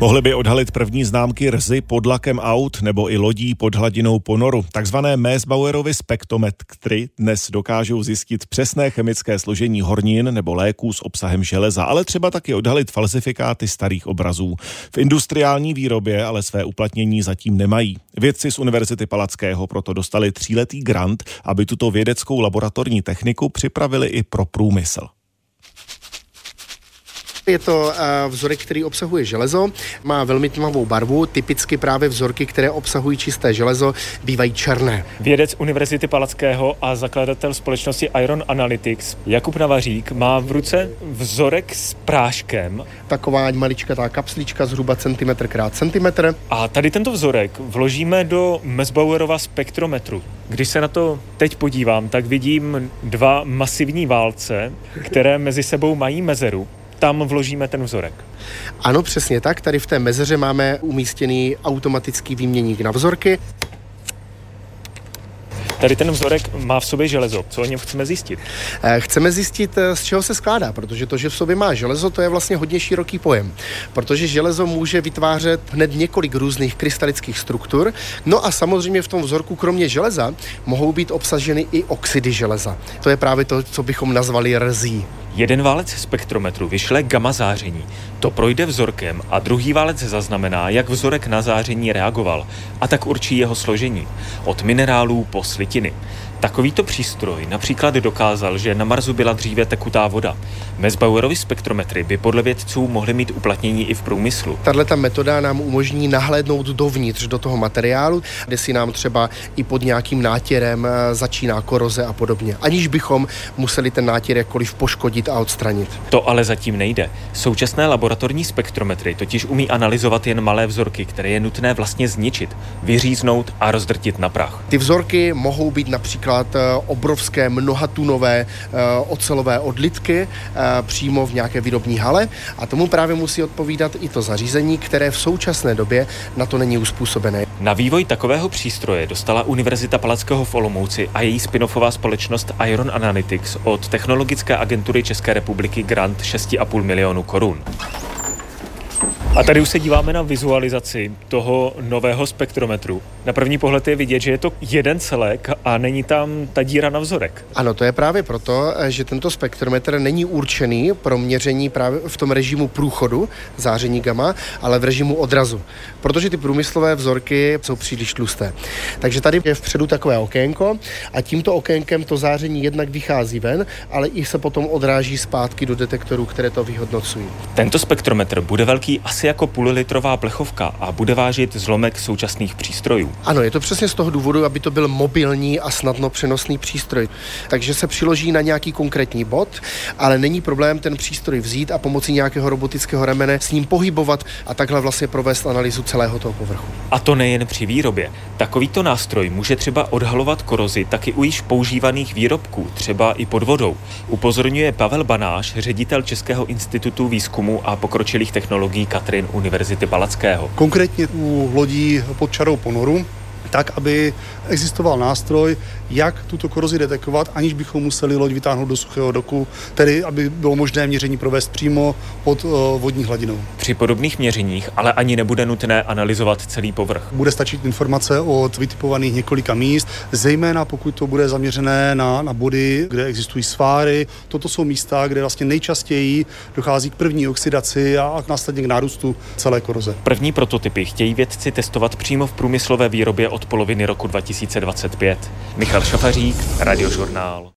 Mohly by odhalit první známky rzy pod lakem aut nebo i lodí pod hladinou ponoru. Takzvané Mesbauerovy spektrometry dnes dokážou zjistit přesné chemické složení hornin nebo léků s obsahem železa, ale třeba taky odhalit falsifikáty starých obrazů. V industriální výrobě ale své uplatnění zatím nemají. Vědci z Univerzity Palackého proto dostali tříletý grant, aby tuto vědeckou laboratorní techniku připravili i pro průmysl. Je to eh, vzorek, který obsahuje železo, má velmi tmavou barvu, typicky právě vzorky, které obsahují čisté železo, bývají černé. Vědec Univerzity Palackého a zakladatel společnosti Iron Analytics Jakub Navařík má v ruce vzorek s práškem. Taková maličkatá kapslička zhruba centimetr krát centimetr. A tady tento vzorek vložíme do Mesbauerova spektrometru. Když se na to teď podívám, tak vidím dva masivní válce, které mezi sebou mají mezeru tam vložíme ten vzorek. Ano, přesně tak. Tady v té mezeře máme umístěný automatický výměník na vzorky. Tady ten vzorek má v sobě železo. Co o něm chceme zjistit? Eh, chceme zjistit, eh, z čeho se skládá, protože to, že v sobě má železo, to je vlastně hodně široký pojem. Protože železo může vytvářet hned několik různých krystalických struktur. No a samozřejmě v tom vzorku, kromě železa, mohou být obsaženy i oxidy železa. To je právě to, co bychom nazvali rzí. Jeden válec spektrometru vyšle gamma záření. To projde vzorkem a druhý válec zaznamená, jak vzorek na záření reagoval a tak určí jeho složení. Od minerálů po slitiny. Takovýto přístroj například dokázal, že na Marsu byla dříve tekutá voda. Mesbauerovy spektrometry by podle vědců mohly mít uplatnění i v průmyslu. Tahle ta metoda nám umožní nahlédnout dovnitř do toho materiálu, kde si nám třeba i pod nějakým nátěrem eh, začíná koroze a podobně, aniž bychom museli ten nátěr jakkoliv poškodit a odstranit. To ale zatím nejde. Současné laboratorní spektrometry totiž umí analyzovat jen malé vzorky, které je nutné vlastně zničit, vyříznout a rozdrtit na prach. Ty vzorky mohou být například například eh, obrovské mnohatunové eh, ocelové odlitky eh, přímo v nějaké výrobní hale a tomu právě musí odpovídat i to zařízení, které v současné době na to není uspůsobené. Na vývoj takového přístroje dostala Univerzita Palackého v Olomouci a její spinofová společnost Iron Analytics od Technologické agentury České republiky grant 6,5 milionu korun. A tady už se díváme na vizualizaci toho nového spektrometru. Na první pohled je vidět, že je to jeden celek a není tam ta díra na vzorek. Ano, to je právě proto, že tento spektrometr není určený pro měření právě v tom režimu průchodu záření gamma, ale v režimu odrazu, protože ty průmyslové vzorky jsou příliš tlusté. Takže tady je vpředu takové okénko a tímto okénkem to záření jednak vychází ven, ale i se potom odráží zpátky do detektorů, které to vyhodnocují. Tento spektrometr bude velký asi jako půllitrová plechovka a bude vážit zlomek současných přístrojů. Ano, je to přesně z toho důvodu, aby to byl mobilní a snadno přenosný přístroj. Takže se přiloží na nějaký konkrétní bod, ale není problém ten přístroj vzít a pomocí nějakého robotického remene s ním pohybovat a takhle vlastně provést analýzu celého toho povrchu. A to nejen při výrobě. Takovýto nástroj může třeba odhalovat korozi taky u již používaných výrobků, třeba i pod vodou. Upozorňuje Pavel Banáš, ředitel Českého institutu výzkumu a pokročilých technologií Katrin Univerzity Palackého. Konkrétně u lodí pod čarou ponoru tak, aby existoval nástroj, jak tuto korozi detekovat, aniž bychom museli loď vytáhnout do suchého doku, tedy aby bylo možné měření provést přímo pod uh, vodní hladinou. Při podobných měřeních ale ani nebude nutné analyzovat celý povrch. Bude stačit informace od vytipovaných několika míst, zejména pokud to bude zaměřené na, na body, kde existují sváry. Toto jsou místa, kde vlastně nejčastěji dochází k první oxidaci a následně k nárůstu celé koroze. První prototypy chtějí vědci testovat přímo v průmyslové výrobě od poloviny roku 2025. Michal Šafařík, Radiožurnál.